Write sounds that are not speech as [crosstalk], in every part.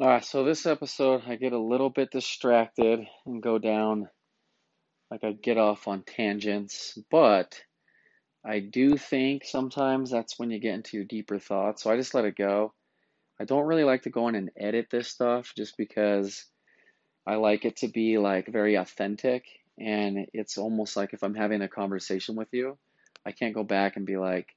All right, so this episode, I get a little bit distracted and go down, like I get off on tangents, but I do think sometimes that's when you get into your deeper thoughts. So I just let it go. I don't really like to go in and edit this stuff just because I like it to be like very authentic. And it's almost like if I'm having a conversation with you, I can't go back and be like,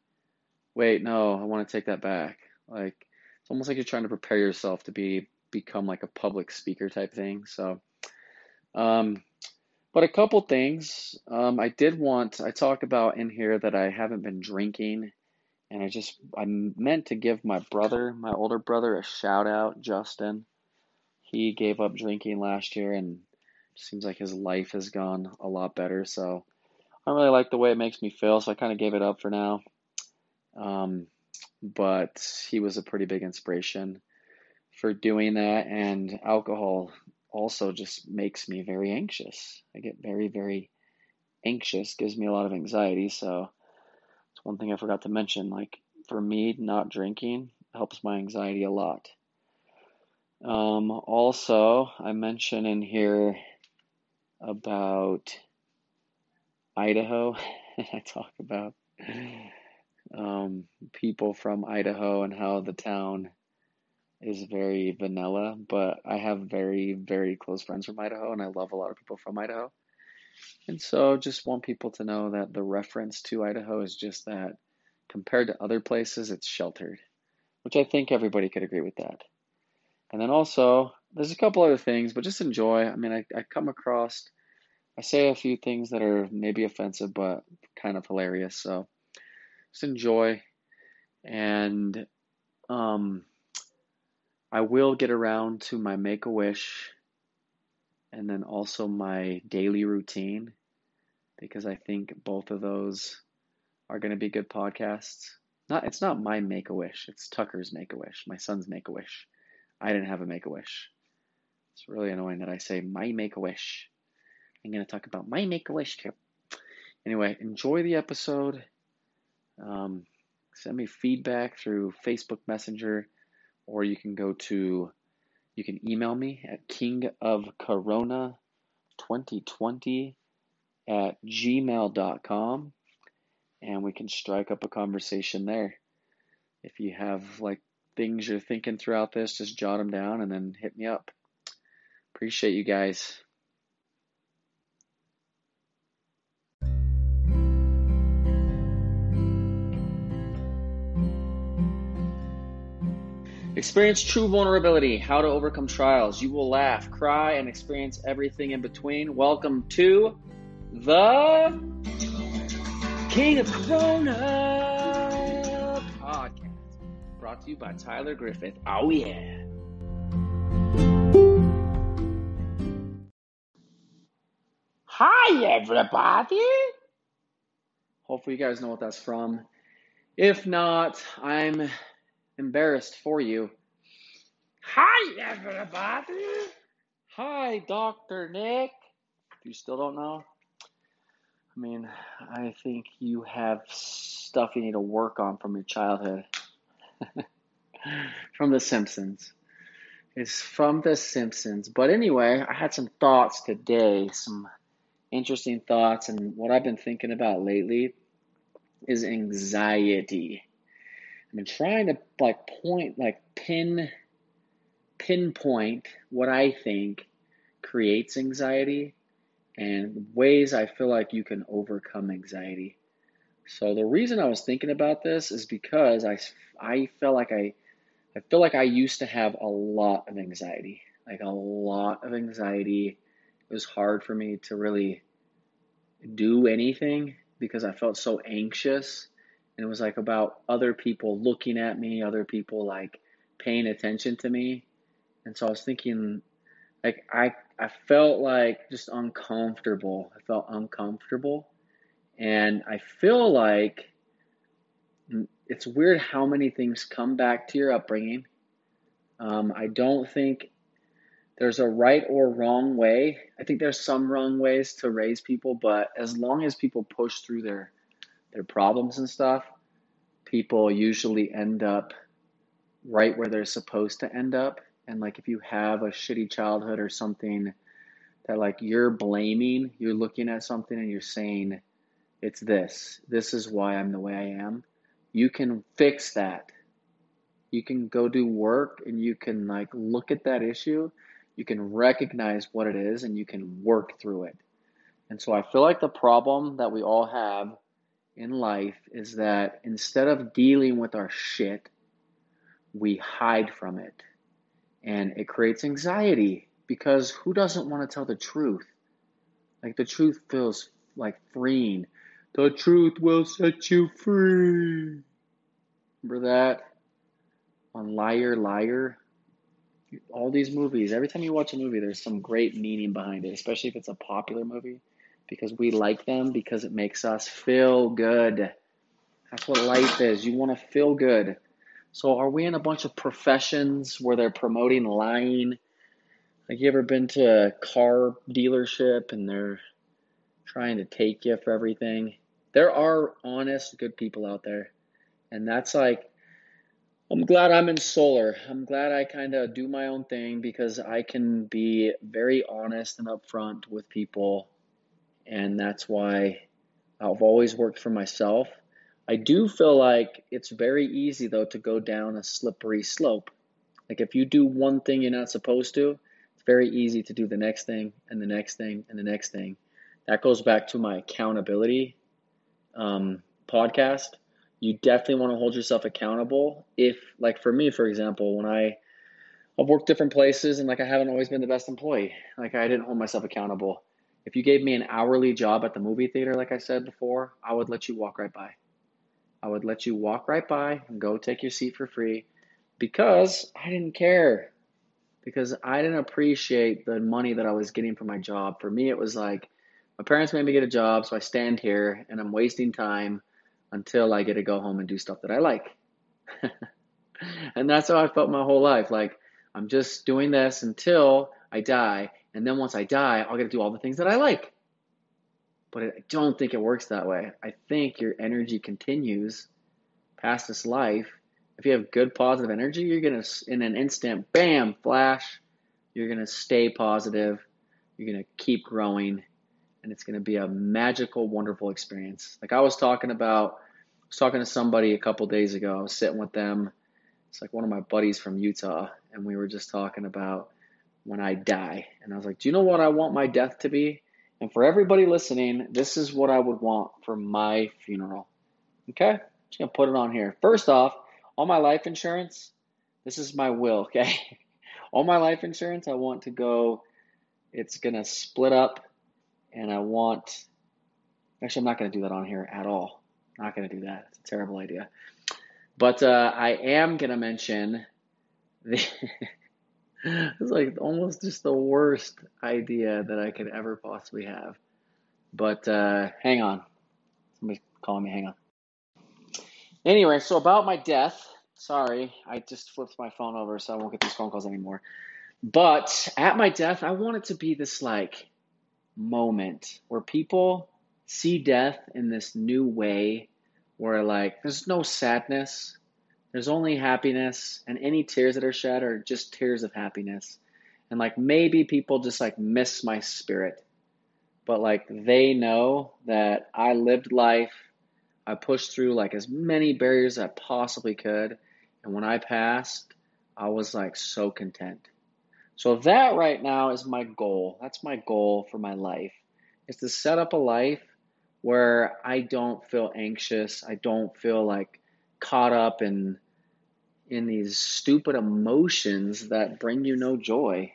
wait, no, I want to take that back. Like, it's almost like you're trying to prepare yourself to be become like a public speaker type thing. So, um, but a couple things. Um, I did want, I talk about in here that I haven't been drinking, and I just, I meant to give my brother, my older brother, a shout out, Justin. He gave up drinking last year, and seems like his life has gone a lot better. So, I don't really like the way it makes me feel, so I kind of gave it up for now. Um, but he was a pretty big inspiration for doing that, and alcohol also just makes me very anxious. I get very, very anxious, gives me a lot of anxiety. So it's one thing I forgot to mention. Like for me, not drinking helps my anxiety a lot. Um, also, I mention in here about Idaho. [laughs] I talk about um, people from Idaho and how the town is very vanilla, but I have very, very close friends from Idaho, and I love a lot of people from Idaho. And so, just want people to know that the reference to Idaho is just that compared to other places, it's sheltered, which I think everybody could agree with that. And then also, there's a couple other things, but just enjoy. I mean, I, I come across, I say a few things that are maybe offensive, but kind of hilarious. So just enjoy. And, um, I will get around to my make a wish and then also my daily routine because I think both of those are going to be good podcasts. Not it's not my make a wish, it's Tucker's make a wish, my son's make a wish. I didn't have a make a wish. It's really annoying that I say my make a wish. I'm going to talk about my make a wish trip. Anyway, enjoy the episode. Um, send me feedback through Facebook Messenger or you can go to, you can email me at kingofcorona2020 at gmail.com and we can strike up a conversation there. If you have like things you're thinking throughout this, just jot them down and then hit me up. Appreciate you guys. Experience true vulnerability, how to overcome trials. You will laugh, cry, and experience everything in between. Welcome to the King of Corona podcast, brought to you by Tyler Griffith. Oh, yeah. Hi, everybody. Hopefully, you guys know what that's from. If not, I'm embarrassed for you. Hi, everybody. Hi, Dr. Nick. You still don't know? I mean, I think you have stuff you need to work on from your childhood. [laughs] from The Simpsons. It's from The Simpsons. But anyway, I had some thoughts today, some interesting thoughts, and what I've been thinking about lately is anxiety. I've been trying to like point, like pin, pinpoint what I think creates anxiety and ways I feel like you can overcome anxiety. So the reason I was thinking about this is because I, I felt like I, I feel like I used to have a lot of anxiety, like a lot of anxiety. It was hard for me to really do anything because I felt so anxious and it was like about other people looking at me, other people like paying attention to me. And so I was thinking like I I felt like just uncomfortable. I felt uncomfortable. And I feel like it's weird how many things come back to your upbringing. Um, I don't think there's a right or wrong way. I think there's some wrong ways to raise people, but as long as people push through their their problems and stuff, people usually end up right where they're supposed to end up. And like if you have a shitty childhood or something that like you're blaming, you're looking at something and you're saying, it's this. This is why I'm the way I am. You can fix that. You can go do work and you can like look at that issue. You can recognize what it is and you can work through it. And so I feel like the problem that we all have in life is that instead of dealing with our shit, we hide from it. And it creates anxiety because who doesn't want to tell the truth? Like the truth feels like freeing. The truth will set you free. Remember that? On Liar Liar? All these movies, every time you watch a movie, there's some great meaning behind it, especially if it's a popular movie, because we like them because it makes us feel good. That's what life is. You want to feel good. So, are we in a bunch of professions where they're promoting lying? Like, you ever been to a car dealership and they're trying to take you for everything? There are honest, good people out there. And that's like, I'm glad I'm in solar. I'm glad I kind of do my own thing because I can be very honest and upfront with people. And that's why I've always worked for myself. I do feel like it's very easy, though, to go down a slippery slope. Like if you do one thing you're not supposed to, it's very easy to do the next thing and the next thing and the next thing. That goes back to my accountability um, podcast. You definitely want to hold yourself accountable. If, like for me, for example, when I I've worked different places and like I haven't always been the best employee. Like I didn't hold myself accountable. If you gave me an hourly job at the movie theater, like I said before, I would let you walk right by. I would let you walk right by and go take your seat for free because I didn't care. Because I didn't appreciate the money that I was getting for my job. For me, it was like my parents made me get a job, so I stand here and I'm wasting time until I get to go home and do stuff that I like. [laughs] and that's how I felt my whole life. Like, I'm just doing this until I die. And then once I die, I'll get to do all the things that I like. But I don't think it works that way. I think your energy continues past this life. If you have good positive energy, you're going to, in an instant, bam, flash, you're going to stay positive. You're going to keep growing. And it's going to be a magical, wonderful experience. Like I was talking about, I was talking to somebody a couple days ago. I was sitting with them. It's like one of my buddies from Utah. And we were just talking about when I die. And I was like, do you know what I want my death to be? And for everybody listening, this is what I would want for my funeral. Okay? Just gonna put it on here. First off, all my life insurance, this is my will, [laughs] okay? all my life insurance, I want to go, it's gonna split up, and I want, actually, I'm not gonna do that on here at all. Not gonna do that. It's a terrible idea. But uh, I am gonna mention the. [laughs] it's like almost just the worst idea that I could ever possibly have. But uh, hang on. Somebody's calling me. Hang on. Anyway, so about my death. Sorry, I just flipped my phone over so I won't get these phone calls anymore. But at my death, I want it to be this like moment where people see death in this new way where like there's no sadness, there's only happiness, and any tears that are shed are just tears of happiness. And like maybe people just like miss my spirit, but like they know that I lived life, I pushed through like as many barriers as I possibly could, and when I passed, I was like so content. So that right now is my goal. That's my goal for my life. Is to set up a life where I don't feel anxious, I don't feel like caught up in in these stupid emotions that bring you no joy.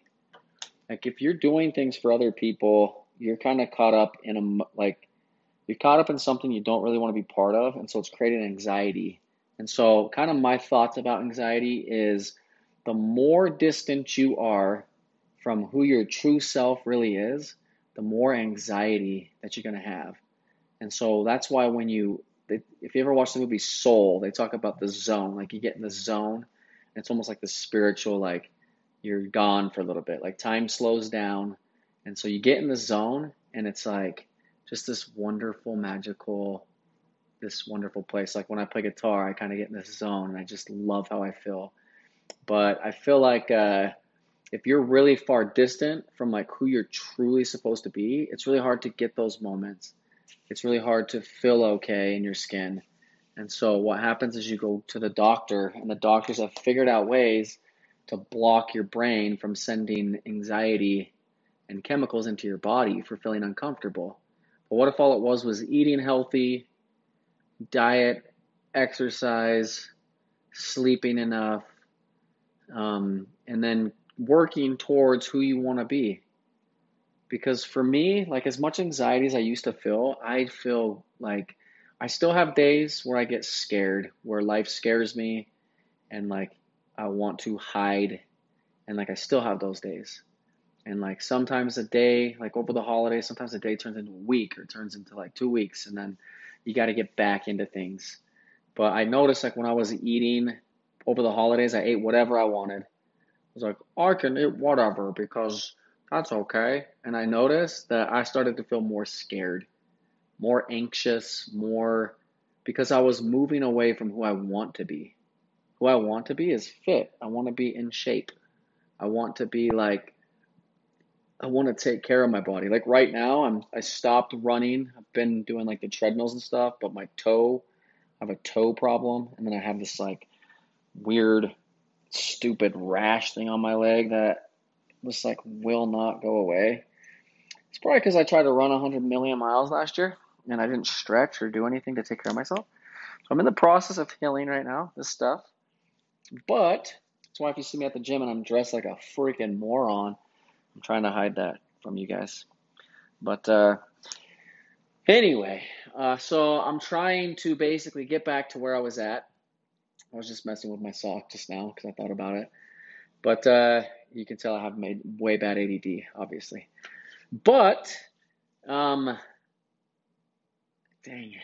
Like if you're doing things for other people, you're kind of caught up in a like you're caught up in something you don't really want to be part of, and so it's creating anxiety. And so, kind of my thoughts about anxiety is the more distant you are from who your true self really is, the more anxiety that you're going to have. And so that's why when you they, if you ever watch the movie Soul, they talk about the zone. Like you get in the zone, it's almost like the spiritual, like you're gone for a little bit. Like time slows down, and so you get in the zone, and it's like just this wonderful, magical, this wonderful place. Like when I play guitar, I kind of get in this zone, and I just love how I feel. But I feel like uh, if you're really far distant from like who you're truly supposed to be, it's really hard to get those moments. It's really hard to feel okay in your skin. And so what happens is you go to the doctor, and the doctors have figured out ways to block your brain from sending anxiety and chemicals into your body for feeling uncomfortable. But what if all it was was eating healthy, diet, exercise, sleeping enough, um, and then working towards who you want to be? Because for me, like as much anxiety as I used to feel, I feel like I still have days where I get scared, where life scares me, and like I want to hide, and like I still have those days. And like sometimes a day, like over the holidays, sometimes a day turns into a week or turns into like two weeks, and then you got to get back into things. But I noticed like when I was eating over the holidays, I ate whatever I wanted. I was like, I can eat whatever because that's okay. And I noticed that I started to feel more scared, more anxious, more because I was moving away from who I want to be. Who I want to be is fit. I want to be in shape. I want to be like I want to take care of my body. Like right now, I'm I stopped running. I've been doing like the treadmills and stuff, but my toe, I have a toe problem, and then I have this like weird, stupid rash thing on my leg that just like will not go away. It's probably because I tried to run 100 million miles last year and I didn't stretch or do anything to take care of myself. So I'm in the process of healing right now, this stuff. But that's why if you see me at the gym and I'm dressed like a freaking moron, I'm trying to hide that from you guys. But uh, anyway, uh, so I'm trying to basically get back to where I was at. I was just messing with my sock just now because I thought about it. But uh, you can tell I have made way bad ADD, obviously. But, um, dang it.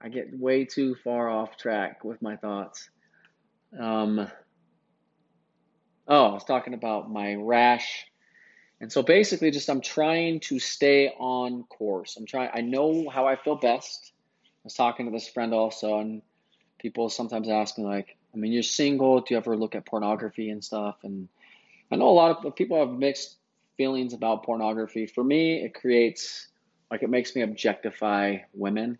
I get way too far off track with my thoughts. Um, oh, I was talking about my rash and so basically just I'm trying to stay on course. I'm trying I know how I feel best. I was talking to this friend also and people sometimes ask me like, I mean, you're single, do you ever look at pornography and stuff? And I know a lot of people have mixed feelings about pornography. For me, it creates like it makes me objectify women.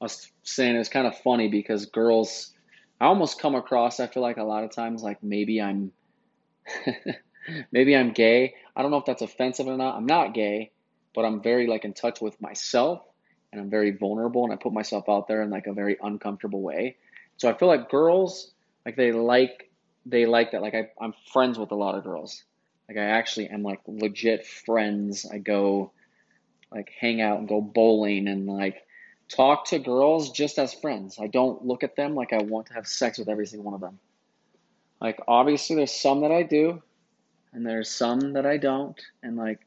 I was saying it's kind of funny because girls I almost come across I feel like a lot of times like maybe I'm [laughs] Maybe I'm gay. I don't know if that's offensive or not. I'm not gay, but I'm very like in touch with myself and I'm very vulnerable and I put myself out there in like a very uncomfortable way. So I feel like girls like they like they like that. Like I, I'm friends with a lot of girls. Like I actually am like legit friends. I go like hang out and go bowling and like talk to girls just as friends. I don't look at them like I want to have sex with every single one of them. Like obviously there's some that I do, and there's some that I don't. And like,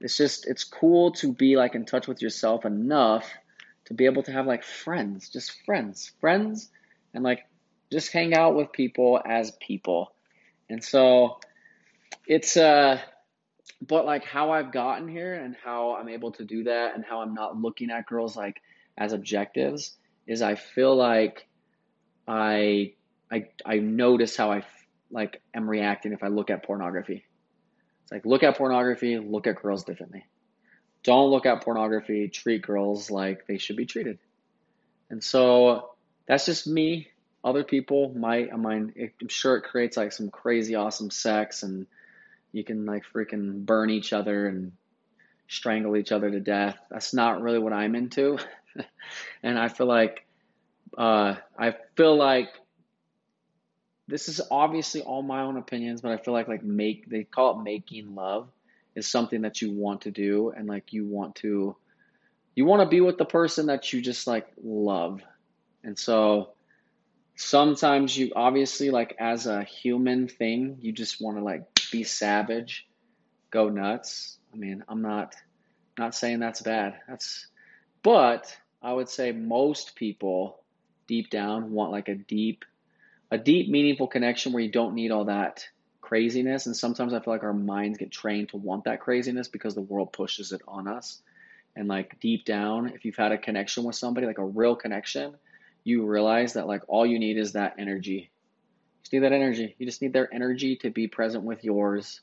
it's just, it's cool to be like in touch with yourself enough to be able to have like friends, just friends, friends, and like just hang out with people as people. And so it's, uh, but like how I've gotten here and how I'm able to do that and how I'm not looking at girls like as objectives is I feel like I I I notice how I like am reacting if I look at pornography. It's like look at pornography, look at girls differently. Don't look at pornography, treat girls like they should be treated. And so that's just me. Other people might, I mean, I'm sure it creates like some crazy awesome sex and you can like freaking burn each other and strangle each other to death. That's not really what I'm into. [laughs] and I feel like, uh, I feel like this is obviously all my own opinions, but I feel like like make they call it making love is something that you want to do and like you want to you want to be with the person that you just like love. And so sometimes you obviously like as a human thing, you just want to like be savage, go nuts. I mean, I'm not not saying that's bad. That's but I would say most people deep down want like a deep a deep, meaningful connection where you don't need all that craziness. And sometimes I feel like our minds get trained to want that craziness because the world pushes it on us. And like deep down, if you've had a connection with somebody, like a real connection, you realize that like all you need is that energy. Just need that energy. You just need their energy to be present with yours,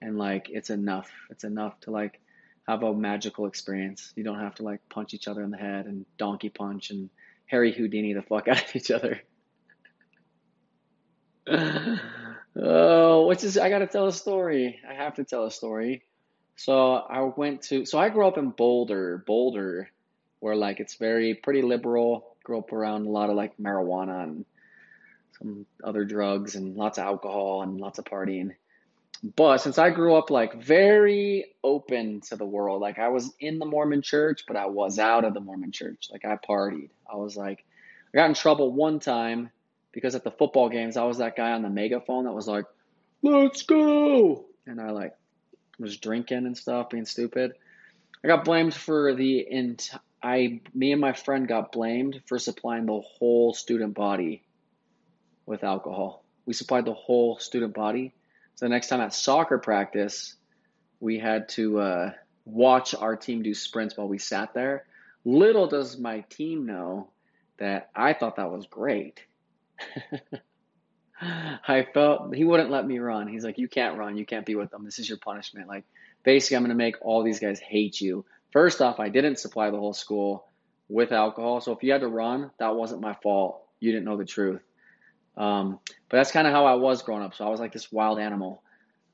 and like it's enough. It's enough to like have a magical experience. You don't have to like punch each other in the head and donkey punch and Harry Houdini the fuck [laughs] out of each other. oh, which is I gotta tell a story. I have to tell a story. So I went to so I grew up in Boulder, Boulder, where like it's very pretty liberal. Grew up around a lot of like marijuana and some other drugs and lots of alcohol and lots of partying. But since I grew up like very open to the world, like I was in the Mormon church, but I was out of the Mormon church. Like I partied. I was like, I got in trouble one time because at the football games, I was that guy on the megaphone that was like, let's go. And I like was drinking and stuff, being stupid. I got blamed for the ent- I me and my friend got blamed for supplying the whole student body with alcohol. We supplied the whole student body so the next time at soccer practice, we had to uh, watch our team do sprints while we sat there. Little does my team know that I thought that was great. [laughs] I felt he wouldn't let me run. He's like, You can't run. You can't be with them. This is your punishment. Like, basically, I'm going to make all these guys hate you. First off, I didn't supply the whole school with alcohol. So if you had to run, that wasn't my fault. You didn't know the truth. Um, but that's kind of how I was growing up. So I was like this wild animal,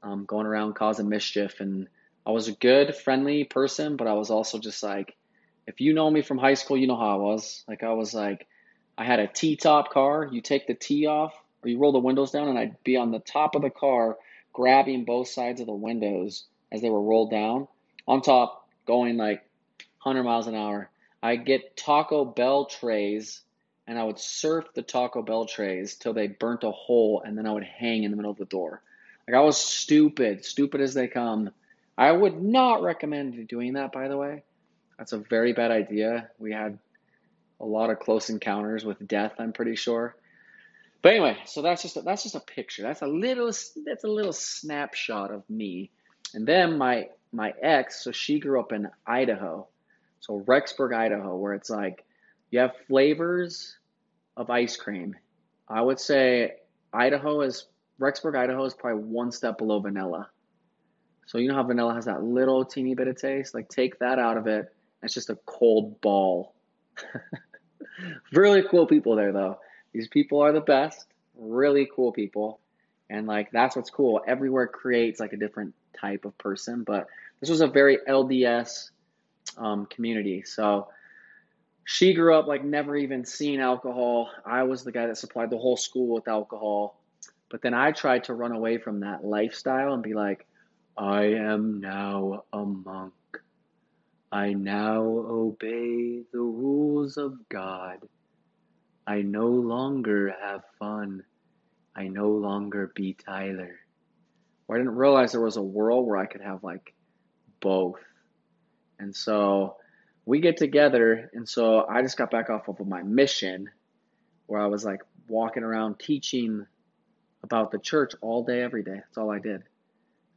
um, going around causing mischief. And I was a good, friendly person, but I was also just like, if you know me from high school, you know how I was. Like I was like, I had a T-top car. You take the T off, or you roll the windows down, and I'd be on the top of the car, grabbing both sides of the windows as they were rolled down, on top, going like 100 miles an hour. I get Taco Bell trays and I would surf the Taco Bell trays till they burnt a hole, and then I would hang in the middle of the door. Like I was stupid, stupid as they come. I would not recommend doing that, by the way. That's a very bad idea. We had a lot of close encounters with death. I'm pretty sure. But anyway, so that's just a, that's just a picture. That's a little that's a little snapshot of me. And then my my ex, so she grew up in Idaho, so Rexburg, Idaho, where it's like you have flavors of ice cream. I would say Idaho is Rexburg, Idaho is probably one step below vanilla. So you know how vanilla has that little teeny bit of taste? Like take that out of it. It's just a cold ball. [laughs] really cool people there though. These people are the best. Really cool people. And like that's what's cool. Everywhere creates like a different type of person, but this was a very LDS um, community. So she grew up like never even seen alcohol. I was the guy that supplied the whole school with alcohol. But then I tried to run away from that lifestyle and be like, I am now a monk. I now obey the rules of God. I no longer have fun. I no longer be Tyler. Or I didn't realize there was a world where I could have like both. And so we get together, and so I just got back off of my mission where I was like walking around teaching about the church all day, every day. That's all I did.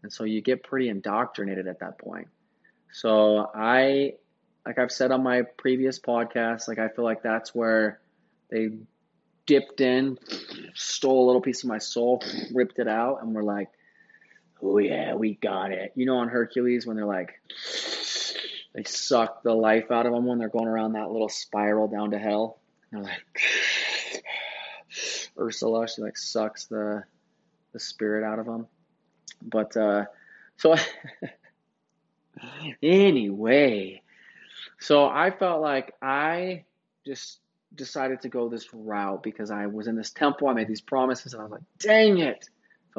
And so you get pretty indoctrinated at that point. So I, like I've said on my previous podcast, like I feel like that's where they dipped in, stole a little piece of my soul, ripped it out, and we're like, oh yeah, we got it. You know, on Hercules when they're like, they suck the life out of them when they're going around that little spiral down to hell. And they're like [sighs] Ursula, she like sucks the the spirit out of them. But uh, so [laughs] anyway, so I felt like I just decided to go this route because I was in this temple. I made these promises, and I was like, "Dang it!"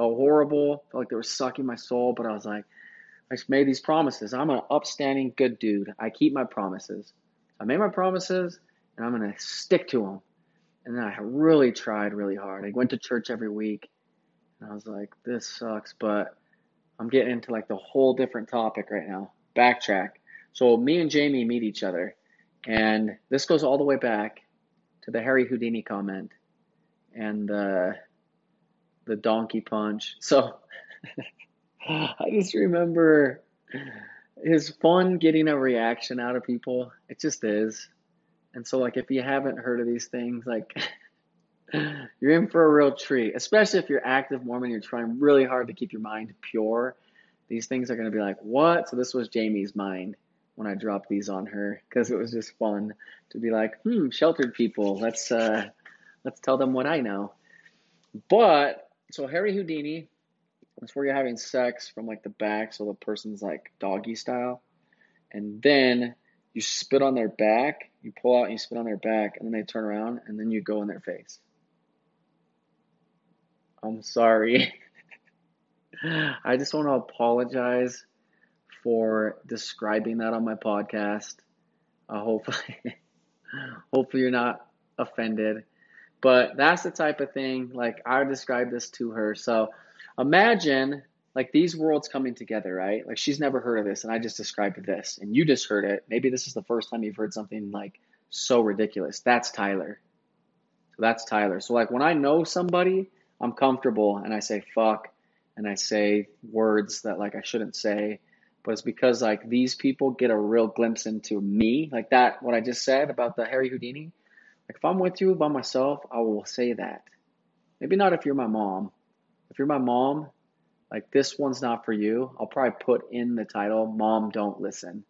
Felt horrible. Felt like they were sucking my soul. But I was like, I made these promises. I'm an upstanding, good dude. I keep my promises. I made my promises, and I'm going to stick to them. And then I really tried really hard. I went to church every week, and I was like, this sucks, but I'm getting into like the whole different topic right now. Backtrack. So me and Jamie meet each other, and this goes all the way back to the Harry Houdini comment and the the donkey punch. So [laughs] I just remember it's fun getting a reaction out of people. It just is. And so, like, if you haven't heard of these things, like, [laughs] you're in for a real treat, especially if you're active Mormon. You're trying really hard to keep your mind pure. These things are going to be like, what? So this was Jamie's mind when I dropped these on her because it was just fun to be like, hmm, sheltered people. Let's uh, let's tell them what I know. But so Harry Houdini, that's where you're having sex from like the back, so the person's like doggy style, and then you spit on their back. You pull out and you spit on their back, and then they turn around and then you go in their face. I'm sorry. [laughs] I just want to apologize for describing that on my podcast. Uh, hopefully, [laughs] hopefully you're not offended. But that's the type of thing. Like I described this to her. So imagine like these worlds coming together, right? Like she's never heard of this, and I just described this, and you just heard it. Maybe this is the first time you've heard something like so ridiculous. That's Tyler. So that's Tyler. So like when I know somebody I'm comfortable and I say fuck and I say words that like I shouldn't say, but it's because like these people get a real glimpse into me, like that what I just said about the Harry Houdini. If I'm with you by myself, I will say that. Maybe not if you're my mom. If you're my mom, like this one's not for you. I'll probably put in the title, Mom Don't Listen.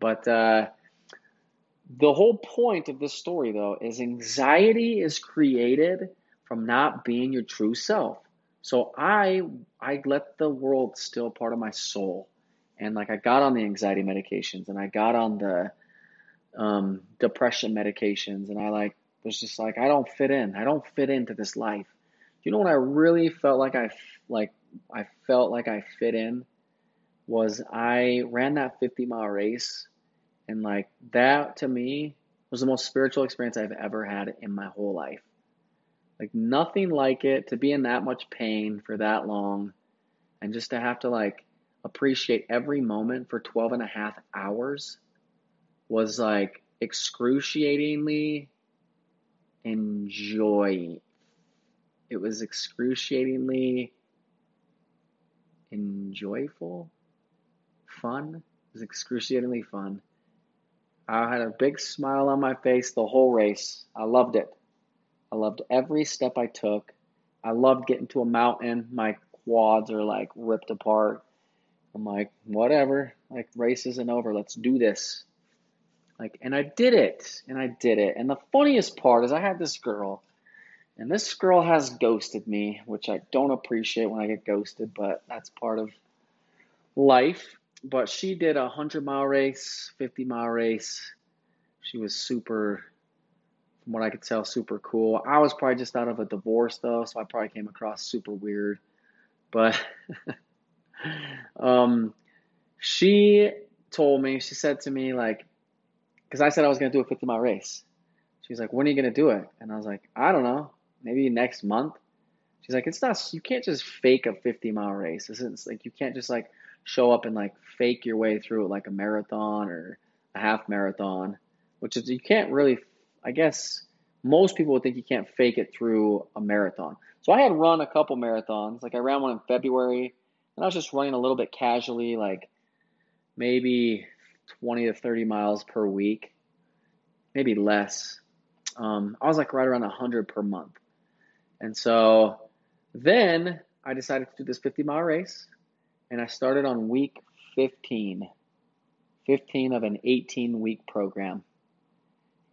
But uh, the whole point of this story, though, is anxiety is created from not being your true self. So I I let the world steal part of my soul, and like I got on the anxiety medications and I got on the um, depression medications, and I like was just like I don't fit in. I don't fit into this life. You know when I really felt like I like I felt like I fit in was I ran that 50 mile race, and like that to me was the most spiritual experience I've ever had in my whole life. Like nothing like it to be in that much pain for that long and just to have to like appreciate every moment for 12 and a half hours was like excruciatingly enjoy. It was excruciatingly enjoyable, fun. It was excruciatingly fun. I had a big smile on my face the whole race. I loved it. I loved every step I took. I loved getting to a mountain. My quads are like ripped apart. I'm like, whatever. Like, race isn't over. Let's do this. Like, and I did it. And I did it. And the funniest part is I had this girl, and this girl has ghosted me, which I don't appreciate when I get ghosted, but that's part of life. But she did a 100 mile race, 50 mile race. She was super from what I could tell, super cool. I was probably just out of a divorce though, so I probably came across super weird. But [laughs] um, she told me, she said to me, like, because I said I was going to do a 50 mile race. She's like, when are you going to do it? And I was like, I don't know, maybe next month. She's like, it's not, you can't just fake a 50 mile race. It's like, you can't just like show up and like fake your way through it like a marathon or a half marathon, which is, you can't really I guess most people would think you can't fake it through a marathon. So I had run a couple marathons. Like I ran one in February, and I was just running a little bit casually, like maybe 20 to 30 miles per week, maybe less. Um, I was like right around 100 per month. And so then I decided to do this 50 mile race, and I started on week 15, 15 of an 18 week program.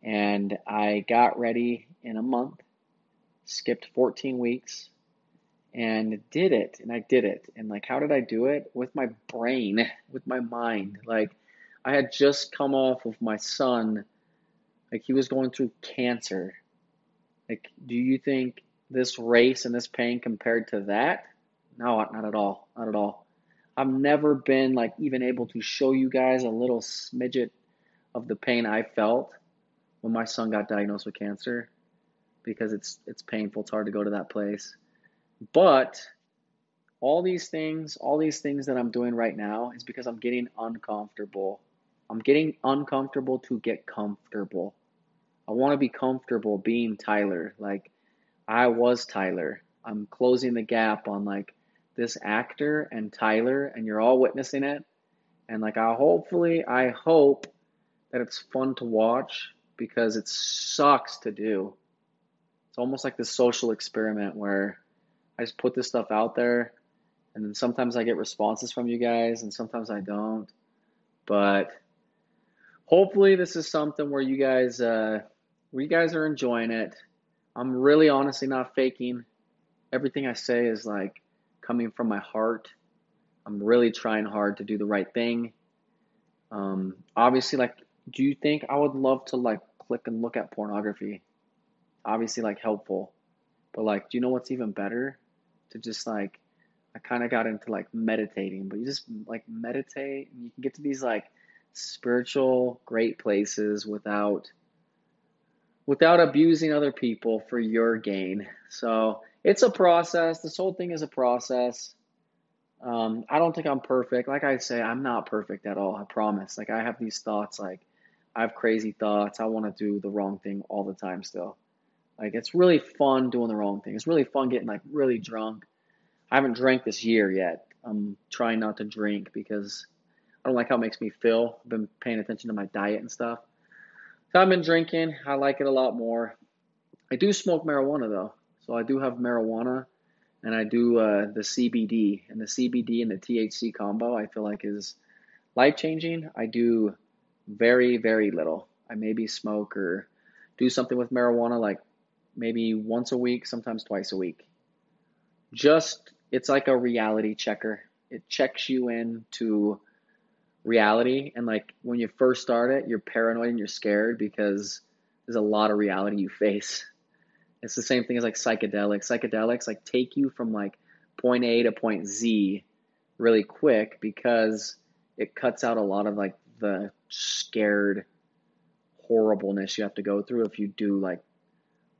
And I got ready in a month, skipped 14 weeks, and did it. And I did it. And like, how did I do it? With my brain, with my mind. Like, I had just come off of my son, like, he was going through cancer. Like, do you think this race and this pain compared to that? No, not at all. Not at all. I've never been like even able to show you guys a little smidget of the pain I felt when my son got diagnosed with cancer because it's it's painful. It's hard to go to that place. But all these things, all these things that I'm doing right now is because I'm getting uncomfortable. I'm getting uncomfortable to get comfortable. I want to be comfortable being Tyler. Like I was Tyler. I'm closing the gap on like this actor and Tyler and you're all witnessing it. And like I hopefully I hope that it's fun to watch because it sucks to do. It's almost like this social experiment where I just put this stuff out there and then sometimes I get responses from you guys and sometimes I don't. But hopefully this is something where you guys uh, where you guys are enjoying it. I'm really honestly not faking. Everything I say is like coming from my heart. I'm really trying hard to do the right thing. Um, obviously, like, do you think I would love to like click and look at pornography? Obviously, like helpful, but like, do you know what's even better? To just like, I kind of got into like meditating, but you just like meditate and you can get to these like spiritual great places without without abusing other people for your gain. So it's a process. This whole thing is a process. Um, I don't think I'm perfect. Like I say, I'm not perfect at all. I promise. Like I have these thoughts. Like I have crazy thoughts. I want to do the wrong thing all the time. Still, like it's really fun doing the wrong thing. It's really fun getting like really drunk. I haven't drank this year yet. I'm trying not to drink because I don't like how it makes me feel. I've been paying attention to my diet and stuff. So I've been drinking. I like it a lot more. I do smoke marijuana though. So I do have marijuana and I do uh, the CBD. And the CBD and the THC combo I feel like is life changing. I do very, very little. I maybe smoke or do something with marijuana like maybe once a week, sometimes twice a week. Just, it's like a reality checker. It checks you into reality. And like when you first start it, you're paranoid and you're scared because there's a lot of reality you face. It's the same thing as like psychedelics. Psychedelics like take you from like point A to point Z really quick because it cuts out a lot of like the scared horribleness you have to go through if you do like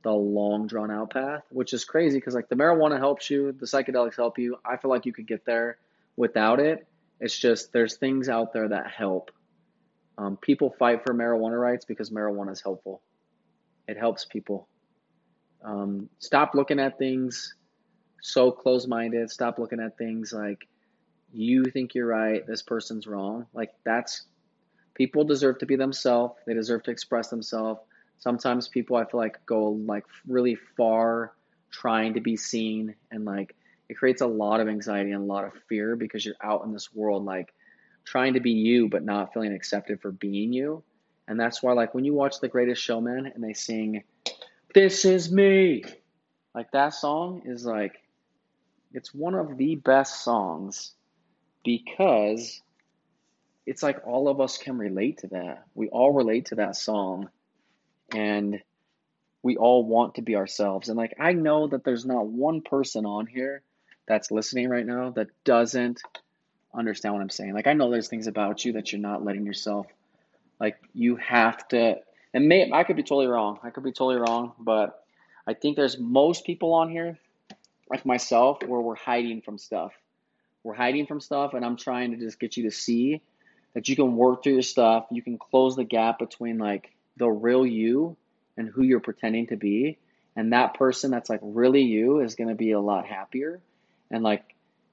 the long drawn out path, which is crazy because like the marijuana helps you, the psychedelics help you. I feel like you could get there without it. It's just there's things out there that help. Um, people fight for marijuana rights because marijuana is helpful. It helps people. Um, stop looking at things so close minded. Stop looking at things like you think you're right, this person's wrong. Like that's people deserve to be themselves. They deserve to express themselves. Sometimes people I feel like go like really far trying to be seen and like it creates a lot of anxiety and a lot of fear because you're out in this world like trying to be you but not feeling accepted for being you. And that's why like when you watch The Greatest Showman and they sing this is me. Like that song is like it's one of the best songs because it's like all of us can relate to that. We all relate to that song and we all want to be ourselves. And like I know that there's not one person on here that's listening right now that doesn't understand what I'm saying. Like I know there's things about you that you're not letting yourself like you have to and may I could be totally wrong. I could be totally wrong, but I think there's most people on here, like myself, where we're hiding from stuff. We're hiding from stuff, and I'm trying to just get you to see that you can work through your stuff. You can close the gap between like the real you and who you're pretending to be. And that person that's like really you is going to be a lot happier. And like,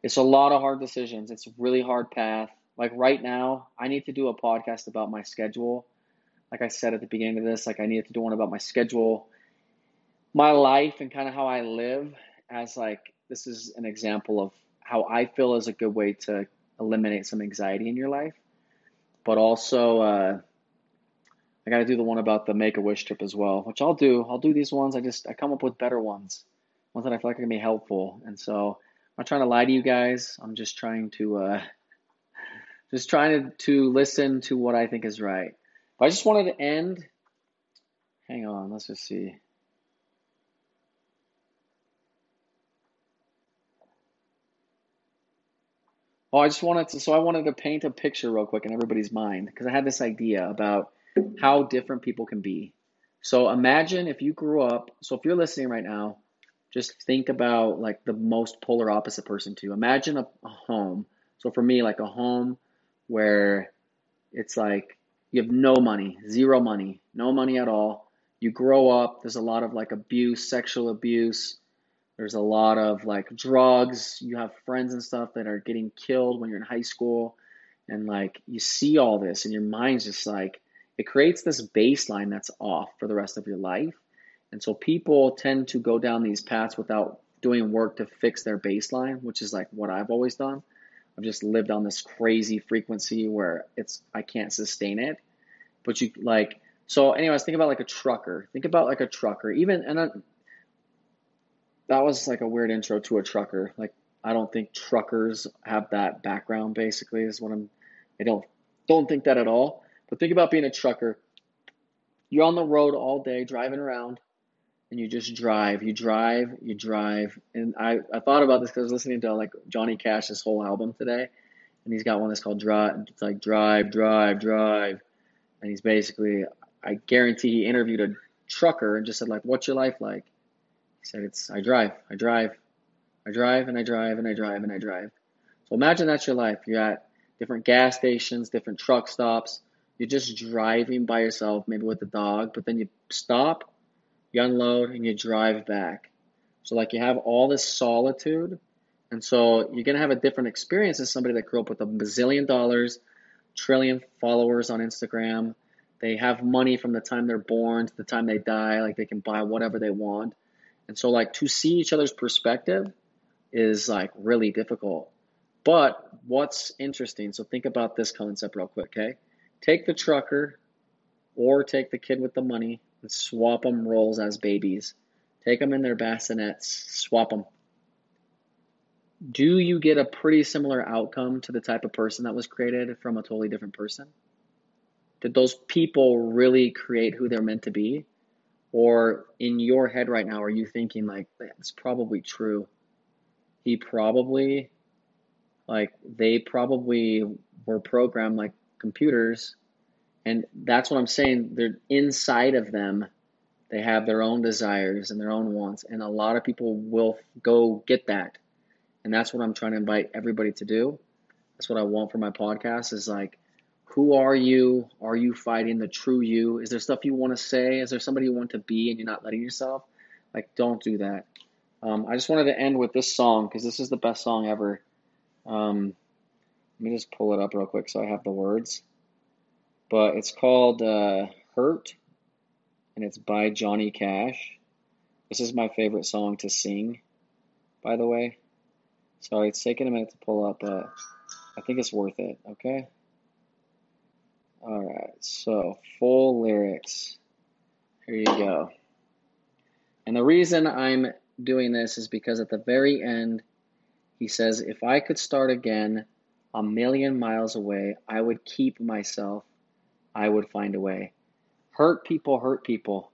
it's a lot of hard decisions. It's a really hard path. Like right now, I need to do a podcast about my schedule like I said at the beginning of this, like I needed to do one about my schedule, my life, and kind of how I live. As like this is an example of how I feel is a good way to eliminate some anxiety in your life, but also uh, I got to do the one about the Make a Wish trip as well, which I'll do. I'll do these ones. I just I come up with better ones, ones that I feel like are gonna be helpful, and so not trying to lie to you guys. I'm just trying to uh, just trying to, to listen to what I think is right. But I just wanted to end. Hang on, let's just see. Oh, I just wanted to, so I wanted to paint a picture real quick in everybody's mind because I had this idea about how different people can be. So imagine if you grew up, so if you're listening right now, just think about like the most polar opposite person to. Imagine a, a home. So for me, like a home where it's like you have no money, zero money, no money at all. You grow up, there's a lot of like abuse, sexual abuse. There's a lot of like drugs. You have friends and stuff that are getting killed when you're in high school. And like you see all this and your mind's just like, it creates this baseline that's off for the rest of your life. And so people tend to go down these paths without doing work to fix their baseline, which is like what I've always done. I've just lived on this crazy frequency where it's I can't sustain it. But you like so anyways, think about like a trucker. Think about like a trucker. Even and I, that was like a weird intro to a trucker. Like I don't think truckers have that background basically is what I'm I don't don't think that at all. But think about being a trucker. You're on the road all day driving around and you just drive, you drive, you drive. And I, I thought about this because I was listening to like Johnny Cash's whole album today, and he's got one that's called Drive. It's like Drive, Drive, Drive, and he's basically, I guarantee he interviewed a trucker and just said like, "What's your life like?" He said, "It's I drive, I drive, I drive, and I drive, and I drive, and I drive." So imagine that's your life. You're at different gas stations, different truck stops. You're just driving by yourself, maybe with the dog, but then you stop you unload and you drive back. So like you have all this solitude, and so you're gonna have a different experience as somebody that grew up with a bazillion dollars, trillion followers on Instagram. They have money from the time they're born to the time they die, like they can buy whatever they want. And so like to see each other's perspective is like really difficult. But what's interesting, so think about this concept real quick, okay? Take the trucker or take the kid with the money and swap them roles as babies. Take them in their bassinets, swap them. Do you get a pretty similar outcome to the type of person that was created from a totally different person? Did those people really create who they're meant to be? Or in your head right now, are you thinking, like, that's probably true? He probably, like, they probably were programmed like computers and that's what I'm saying. They're inside of them. They have their own desires and their own wants. And a lot of people will go get that. And that's what I'm trying to invite everybody to do. That's what I want for my podcast is like, who are you? Are you fighting the true you? Is there stuff you want to say? Is there somebody you want to be and you're not letting yourself? Like, don't do that. Um, I just wanted to end with this song because this is the best song ever. Um, let me just pull it up real quick so I have the words but it's called uh, Hurt, and it's by Johnny Cash. This is my favorite song to sing, by the way. So it's taking a minute to pull up, but I think it's worth it, okay? Alright, so full lyrics. Here you go. And the reason I'm doing this is because at the very end, he says, If I could start again a million miles away, I would keep myself I would find a way. Hurt people, hurt people.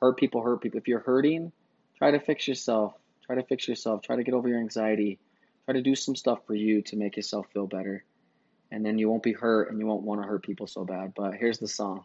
Hurt people, hurt people. If you're hurting, try to fix yourself. Try to fix yourself. Try to get over your anxiety. Try to do some stuff for you to make yourself feel better. And then you won't be hurt and you won't want to hurt people so bad. But here's the song.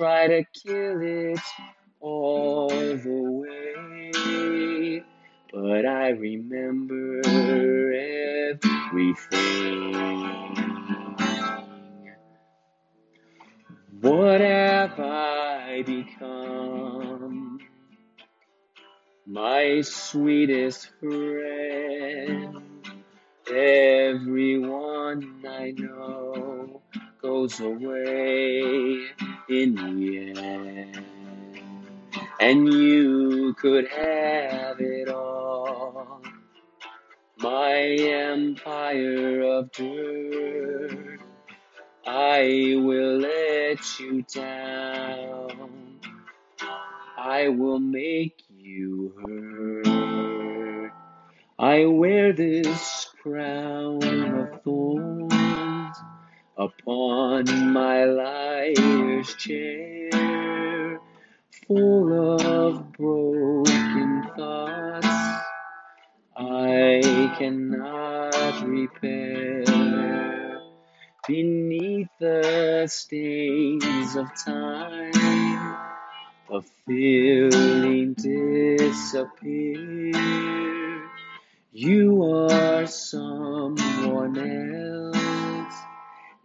try to kill it all the way. But I remember everything. What have I become? My sweetest friend. Everyone I know goes away in the end. And you could have it all. My empire of dirt, I will let you down. I will make you hurt. I wear this crown of thorns upon my liar's chair, full of broken thoughts I cannot repair beneath the stains of time. A feeling disappear. You are someone else,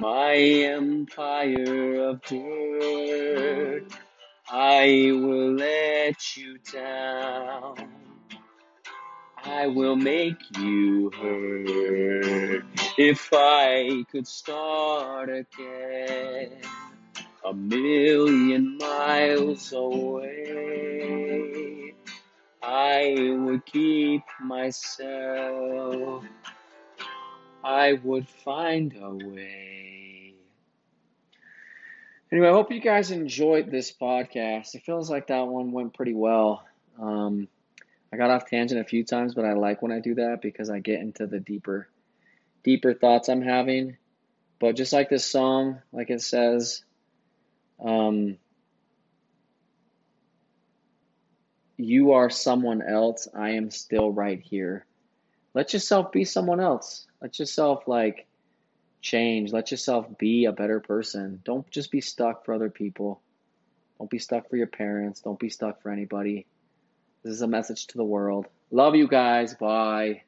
My empire of dirt, I will let you down. I will make you hurt if I could start again a million miles away. I would keep myself, I would find a way. Anyway, I hope you guys enjoyed this podcast. It feels like that one went pretty well. Um, I got off tangent a few times, but I like when I do that because I get into the deeper, deeper thoughts I'm having. But just like this song, like it says, um, you are someone else. I am still right here. Let yourself be someone else. Let yourself like change. Let yourself be a better person. Don't just be stuck for other people. Don't be stuck for your parents. Don't be stuck for anybody. This is a message to the world. Love you guys. Bye.